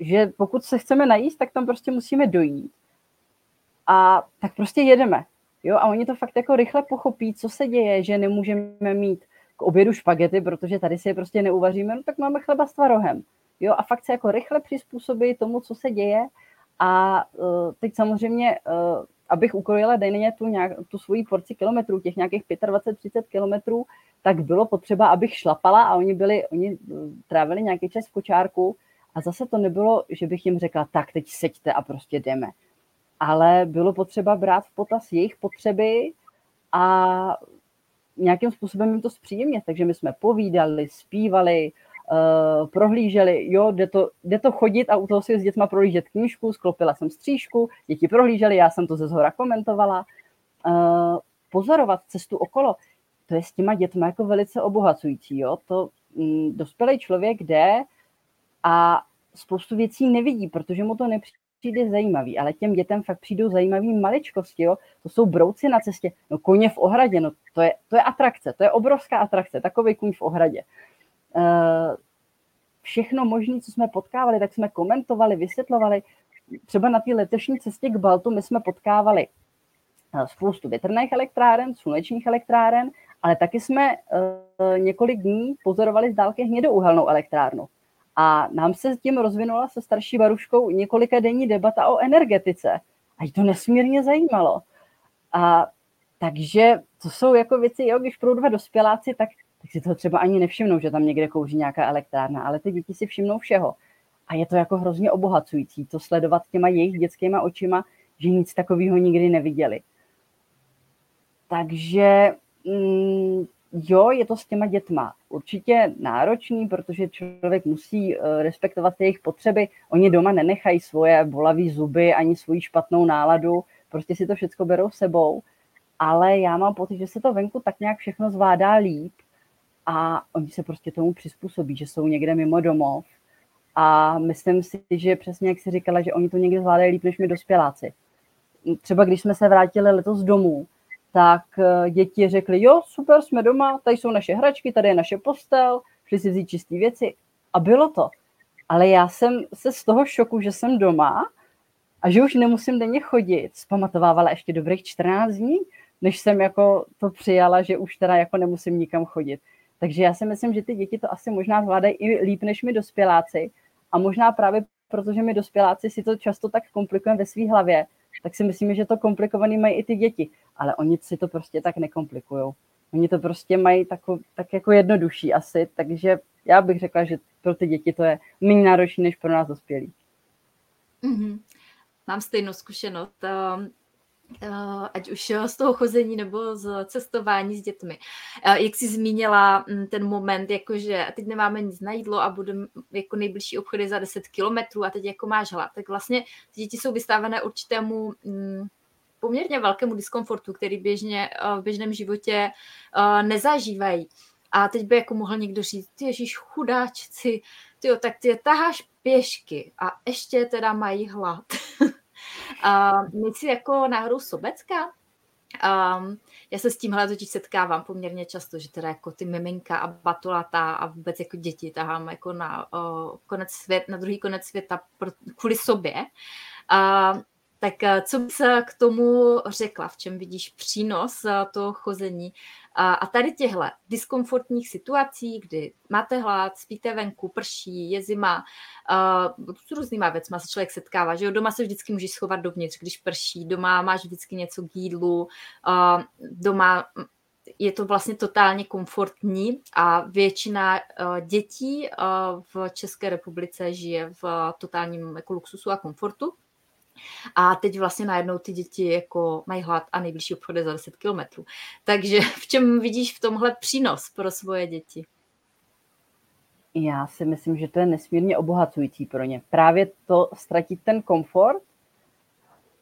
že pokud se chceme najíst, tak tam prostě musíme dojít. A tak prostě jedeme. Jo, a oni to fakt jako rychle pochopí, co se děje, že nemůžeme mít k obědu špagety, protože tady si je prostě neuvaříme, no tak máme chleba s tvarohem. Jo, a fakt se jako rychle přizpůsobí tomu, co se děje. A uh, teď samozřejmě, uh, abych ukrojila denně tu, nějak, tu svoji porci kilometrů, těch nějakých 25-30 kilometrů, tak bylo potřeba, abych šlapala a oni byli, oni trávili nějaký čas v kočárku, a zase to nebylo, že bych jim řekla, tak teď seďte a prostě jdeme. Ale bylo potřeba brát v potaz jejich potřeby a nějakým způsobem jim to zpříjemnit. Takže my jsme povídali, zpívali, uh, prohlíželi, jo, jde to, jde to chodit a u toho si s dětma prohlížet knížku, sklopila jsem střížku, děti prohlíželi, já jsem to ze zhora komentovala. Uh, pozorovat cestu okolo, to je s těma dětma jako velice obohacující, jo. To mm, dospělý člověk jde a spoustu věcí nevidí, protože mu to nepřijde zajímavý, ale těm dětem fakt přijdou zajímavý maličkosti, jo. To jsou brouci na cestě, no koně v ohradě, no to je, to je atrakce, to je obrovská atrakce, takový kůň v ohradě. Uh, všechno možné, co jsme potkávali, tak jsme komentovali, vysvětlovali. Třeba na té letošní cestě k Baltu my jsme potkávali eh, spoustu větrných elektráren, slunečních elektráren, ale taky jsme uh, několik dní pozorovali z dálky hnědouhelnou elektrárnu. A nám se tím rozvinula se starší Baruškou několika denní debata o energetice. A jí to nesmírně zajímalo. A takže to jsou jako věci, jo, když budou dva dospěláci, tak, tak si to třeba ani nevšimnou, že tam někde kouří nějaká elektrárna, ale ty děti si všimnou všeho. A je to jako hrozně obohacující, to sledovat těma jejich dětskýma očima, že nic takového nikdy neviděli. Takže mm, jo, je to s těma dětma určitě náročný, protože člověk musí eh, respektovat jejich potřeby. Oni doma nenechají svoje bolavé zuby ani svoji špatnou náladu, prostě si to všechno berou sebou. Ale já mám pocit, že se to venku tak nějak všechno zvládá líp a oni se prostě tomu přizpůsobí, že jsou někde mimo domov. A myslím si, že přesně jak si říkala, že oni to někde zvládají líp než my dospěláci. Třeba když jsme se vrátili letos domů, tak eh, děti řekly, jo, super, jsme doma, tady jsou naše hračky, tady je naše postel, šli si vzít čisté věci. A bylo to. Ale já jsem se z toho šoku, že jsem doma a že už nemusím denně chodit, zpamatovávala ještě dobrých 14 dní, než jsem jako to přijala, že už teda jako nemusím nikam chodit. Takže já si myslím, že ty děti to asi možná zvládají i líp než my dospěláci. A možná právě protože my dospěláci si to často tak komplikujeme ve své hlavě, tak si myslíme, že to komplikovaný mají i ty děti. Ale oni si to prostě tak nekomplikují. Oni to prostě mají tako, tak jako jednodušší asi, takže já bych řekla, že pro ty děti to je méně náročné než pro nás dospělí. Mm-hmm. Mám stejnou zkušenost. Ehm, Eh, ať už eh, z toho chození nebo z cestování s dětmi. Eh, jak jsi zmínila mm, ten moment, jakože teď nemáme nic na jídlo a budeme jako nejbližší obchody za 10 kilometrů a teď jako máš hlad, tak vlastně ty děti jsou vystavené určitému mm, poměrně velkému diskomfortu, který běžně v běžném životě nezažívají. A teď by jako mohl někdo říct, ty ježíš chudáčci, ty tak ty je taháš pěšky a ještě teda mají hlad. (laughs) Uh, si jako náhodou sobecká? Um, já se s tímhle totiž setkávám poměrně často, že teda jako ty miminka a batulata a vůbec jako děti tahám jako na uh, konec svět, na druhý konec světa pro, kvůli sobě. Uh, tak eh, co bys k tomu řekla, v čem vidíš přínos eh, toho chození a, a tady těchto diskomfortních situací, kdy máte hlad, spíte venku, prší, je zima, uh, s různýma věcma se člověk setkává, že jo, doma se vždycky můžeš schovat dovnitř, když prší, doma máš vždycky něco k jídlu, uh, doma je to vlastně totálně komfortní a většina dětí v České republice žije v totálním jako luxusu a komfortu. A teď vlastně najednou ty děti jako mají hlad a nejbližší obchod je za 10 kilometrů. Takže (laughs) v čem vidíš v tomhle přínos pro svoje děti? Já si myslím, že to je nesmírně obohacující pro ně. Právě to ztratit ten komfort,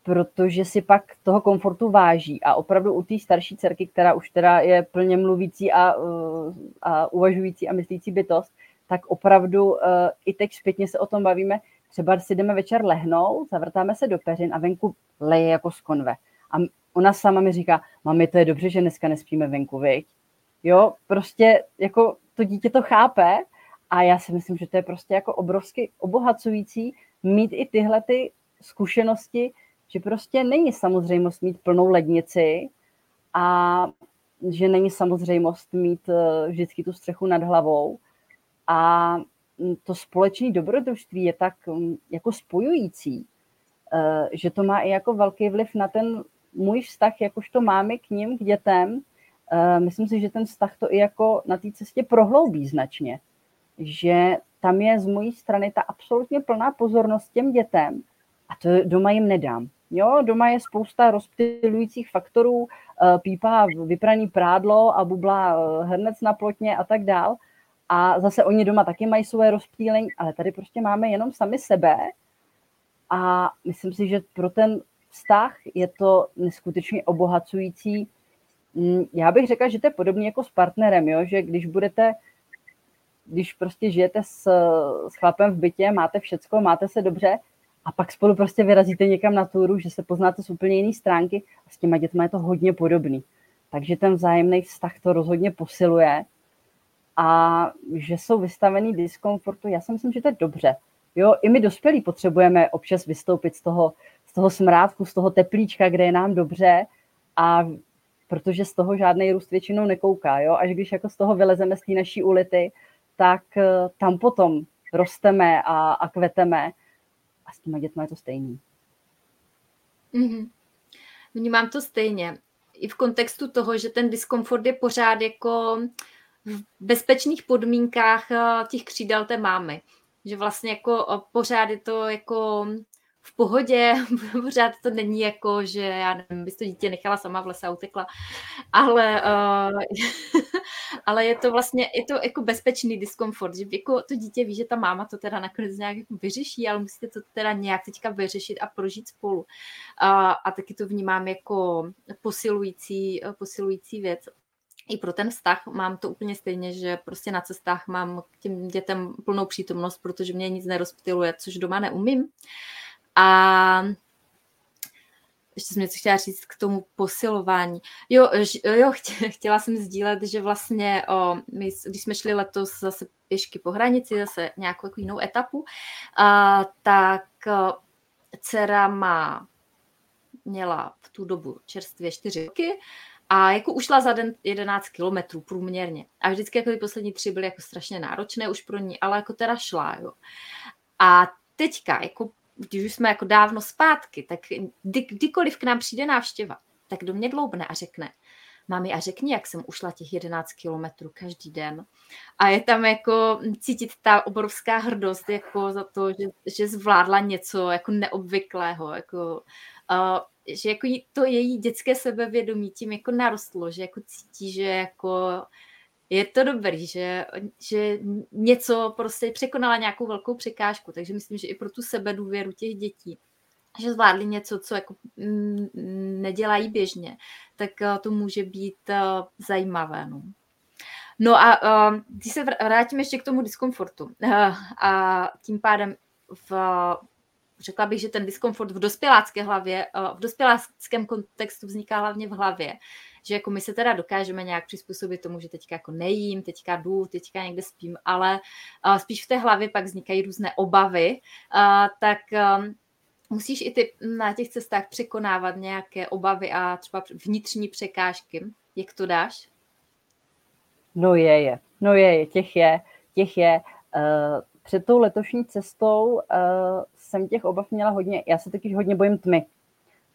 protože si pak toho komfortu váží. A opravdu u té starší dcerky, která už teda je plně mluvící a, a uvažující a myslící bytost, tak opravdu uh, i teď zpětně se o tom bavíme, třeba si jdeme večer lehnout, zavrtáme se do peřin a venku leje jako z konve. A ona sama mi říká, mami, to je dobře, že dneska nespíme venku, viď? Jo, prostě jako to dítě to chápe a já si myslím, že to je prostě jako obrovsky obohacující mít i tyhle ty zkušenosti, že prostě není samozřejmost mít plnou lednici a že není samozřejmost mít eh, vždycky tu střechu nad hlavou a to společné dobrodružství je tak mm, jako spojující, eh, že to má i jako velký vliv na ten můj vztah, jakožto máme k ním, k dětem. Eh, myslím si, že ten vztah to i jako na té cestě prohloubí značně. Že tam je z mojí strany ta absolutně plná pozornost těm dětem a to doma jim nedám. Jo, doma je spousta rozptilujících faktorů, eh, pípá vypraný prádlo a bubla eh, hrnec na plotně a tak dál. A zase oni doma taky mají svoje rozptýlení, ale tady prostě máme jenom sami sebe a myslím si, že pro ten vztah je to neskutečně obohacující. Mm, já bych řekla, že to je podobně jako s partnerem, jo? že když budete, když prostě žijete s, s chlapem v bytě, máte všecko, máte se dobře a pak spolu prostě vyrazíte někam na túru, že se poznáte z úplně jiné stránky a s těma dětma je to hodně podobný. Takže ten vzájemný vztah to rozhodně posiluje a že jsou vystavený diskomfortu, já si myslím, že to je dobře. Jo, i my dospělí potřebujeme občas vystoupit z toho, z toho smrádku, z toho teplíčka, kde je nám dobře a protože z toho žádný růst většinou nekouká. Jo? Až když jako z toho vylezeme z té naší ulity, tak eh, tam potom rosteme a, a kveteme a s těma dětmi je to stejný. Mm-hmm. Vnímám to stejně. I v kontextu toho, že ten diskomfort je pořád jako v bezpečných podmínkách eh, těch křídel té mámy. Že vlastně jako eh, pořád je to jako v pohodě, (laughs) pořád to není jako, že já nevím, bys to dítě nechala sama v lese a utekla, ale, uh, (laughs) ale je to vlastně, je to jako bezpečný diskomfort, že jako to dítě ví, že ta máma to teda nakonec nějak jako vyřeší, ale musíte to teda nějak teďka vyřešit a prožít spolu. Uh, a taky to vnímám jako posilující, posilující věc i pro ten vztah mám to úplně stejně, že prostě na cestách mám k těm dětem plnou přítomnost, protože mě nic nerozptiluje, což doma neumím. A ještě jsem něco chtěla říct k tomu posilování. Jo, jo (laughs) chtěla jsem sdílet, že vlastně, o, my, když jsme šli letos zase pěšky po hranici, zase nějakou jako jinou etapu, a, tak o, dcera má, měla v tu dobu čerstvě čtyři roky a jako ušla za den 11 kilometrů průměrně. A vždycky jako ty poslední tři byly jako strašně náročné už pro ní, ale jako teda šla, jo. A teďka, jako když už jsme jako dávno zpátky, tak kdy, kdykoliv k nám přijde návštěva, tak do mě dloubne a řekne, mami, a řekni, jak jsem ušla těch 11 kilometrů každý den. A je tam jako cítit ta obrovská hrdost jako za to, že, že zvládla něco jako neobvyklého, jako, uh, že jako to její dětské sebevědomí tím jako narostlo, že jako cítí, že jako je to dobrý, že, že něco prostě překonala nějakou velkou překážku, takže myslím, že i pro tu sebedůvěru těch dětí, že zvládli něco, co jako mm, nedělají běžně, tak eh, to může být eh, zajímavé. No. No a uh, když se vrátím ještě k tomu diskomfortu a tím pádem v, řekla bych, že ten diskomfort v dospělácké hlavě, uh, v dospěláckém kontextu vzniká hlavně v hlavě že jako my se teda dokážeme nějak přizpůsobit tomu, že teďka jako nejím, teďka jdu, teďka někde spím, ale uh, spíš v té hlavě pak vznikají různé obavy, uh, tak um, musíš i ty na těch cestách překonávat nějaké obavy a třeba vnitřní překážky. Jak to dáš? No je, je. No je, je. Těch je. Těch je. Uh, před tou letošní cestou uh, jsem těch obav měla hodně. Já se totiž hodně bojím tmy.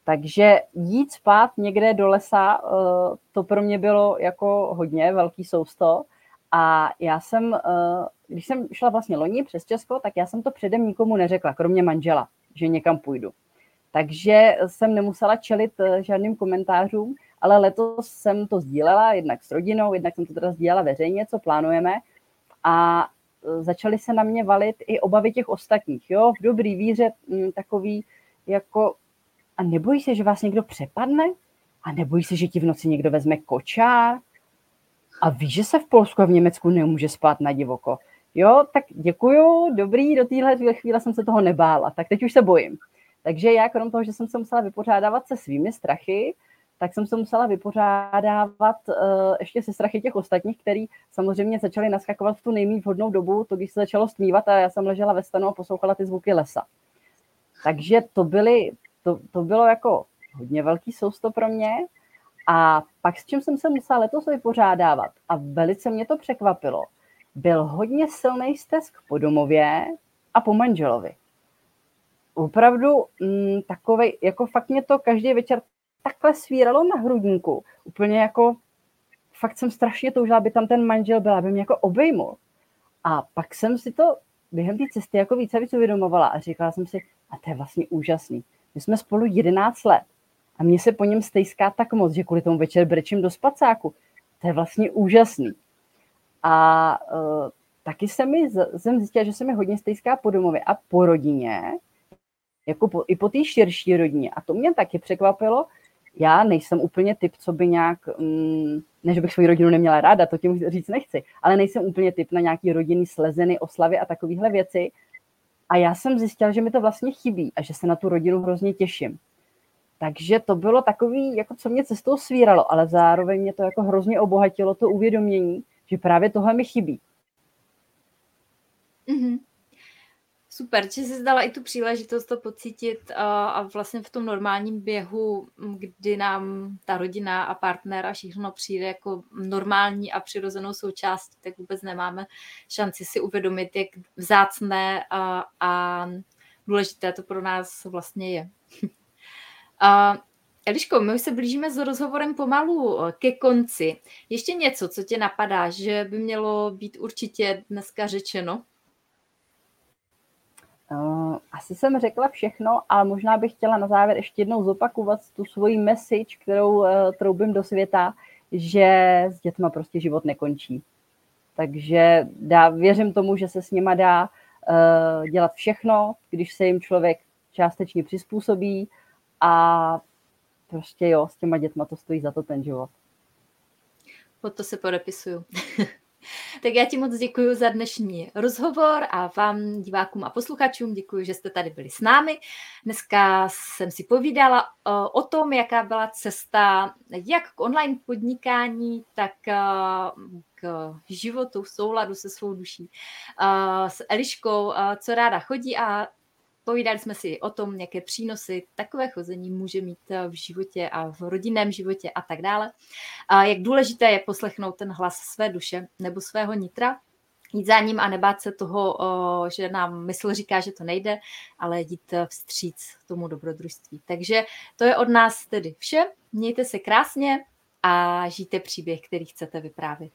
Takže jít spát někde do lesa, eh, to pro mě bylo jako hodně velký sousto. A já jsem, eh, když jsem šla vlastně loni přes Česko, tak já jsem to předem nikomu neřekla, kromě manžela, že někam půjdu. Takže jsem nemusela čelit žádným komentářům, ale letos jsem to sdílela, jednak s rodinou, jednak jsem to teda sdílela veřejně, co plánujeme. A začaly se na mě valit i obavy těch ostatních. Jo, v dobrý víře mm, takový jako a nebojí se, že vás někdo přepadne? A nebojí se, že ti v noci někdo vezme kočár? A víš, že se v Polsku a v Německu nemůže spát na divoko? Jo, tak děkuju, dobrý, do téhle chvíle jsem se toho nebála, tak teď už se bojím. Takže já, krom toho, že jsem se musela vypořádávat se svými strachy, tak jsem se musela vypořádávat uh, ještě se strachy těch ostatních, který samozřejmě začali naskakovat v tu nejméně vhodnou dobu, to když se začalo stmívat a já jsem ležela ve stanu a poslouchala ty zvuky lesa. Takže to byly to, to bylo jako hodně velký sousto pro mě. A pak s čím jsem se musela letos vypořádávat a velice mě to překvapilo, byl hodně silný stesk po domově a po manželovi. Opravdu mm, takovej, jako fakt mě to každý večer takhle svíralo na hrudníku. Úplně jako, fakt jsem strašně toužila, aby tam ten manžel byl, aby mě jako obejmul. A pak jsem si to během té cesty jako více víc uvědomovala a říkala jsem si, a to je vlastně úžasný My jsme spolu 11 let a mně se po něm stejská tak moc, že kvůli tomu večer brečím do spacáku. To je vlastně úžasný. A uh, taky se mi, jsem zjistila, že se mi hodně stejská po domově a po rodině, jako po, i po té širší rodině. A to mě taky překvapilo. Já nejsem úplně typ, co by nějak, mm, ne, že bych svou rodinu neměla ráda, to tím říct nechci, ale nejsem úplně typ na nějaký rodinný slezeny, oslavy a takovéhle věci. A já jsem zjistila, že mi to vlastně chybí a že se na tu rodinu hrozně těším. Takže to bylo takový, jako co mě cestou svíralo, ale zároveň mě to jako hrozně obohatilo to uvědomění, že právě tohle mi chybí. Mm-hmm. Super, že jsi zdala i tu příležitost to pocítit a, a vlastně v tom normálním běhu, kdy nám ta rodina a partner a všechno přijde jako normální a přirozenou součástí, tak vůbec nemáme šanci si uvědomit, jak vzácné a, a důležité to pro nás vlastně je. (laughs) a, Eliško, my už se blížíme s rozhovorem pomalu ke konci. Ještě něco, co tě napadá, že by mělo být určitě dneska řečeno? Uh, asi jsem řekla všechno, ale možná bych chtěla na závěr ještě jednou zopakovat tu svoji message, kterou uh, troubím do světa, že s dětma prostě život nekončí. Takže dá, věřím tomu, že se s nima dá uh, dělat všechno, když se jim člověk částečně přizpůsobí a prostě jo, s těma dětma to stojí za to ten život. Pod to se podepisuju. (laughs) Tak já ti moc děkuji za dnešní rozhovor a vám, divákům a posluchačům, děkuji, že jste tady byli s námi. Dneska jsem si povídala eh, o tom, jaká byla cesta jak k online podnikání, tak eh, k životu v souladu se svou duší. Eh, s Eliškou, co ráda chodí a Povídali jsme si o tom, jaké přínosy takové chození může mít v životě a v rodinném životě a tak dále. A jak důležité je poslechnout ten hlas své duše nebo svého nitra, jít za ním a nebát se toho, že nám mysl říká, že to nejde, ale jít vstříc tomu dobrodružství. Takže to je od nás tedy vše. Mějte se krásně a žijte příběh, který chcete vyprávět.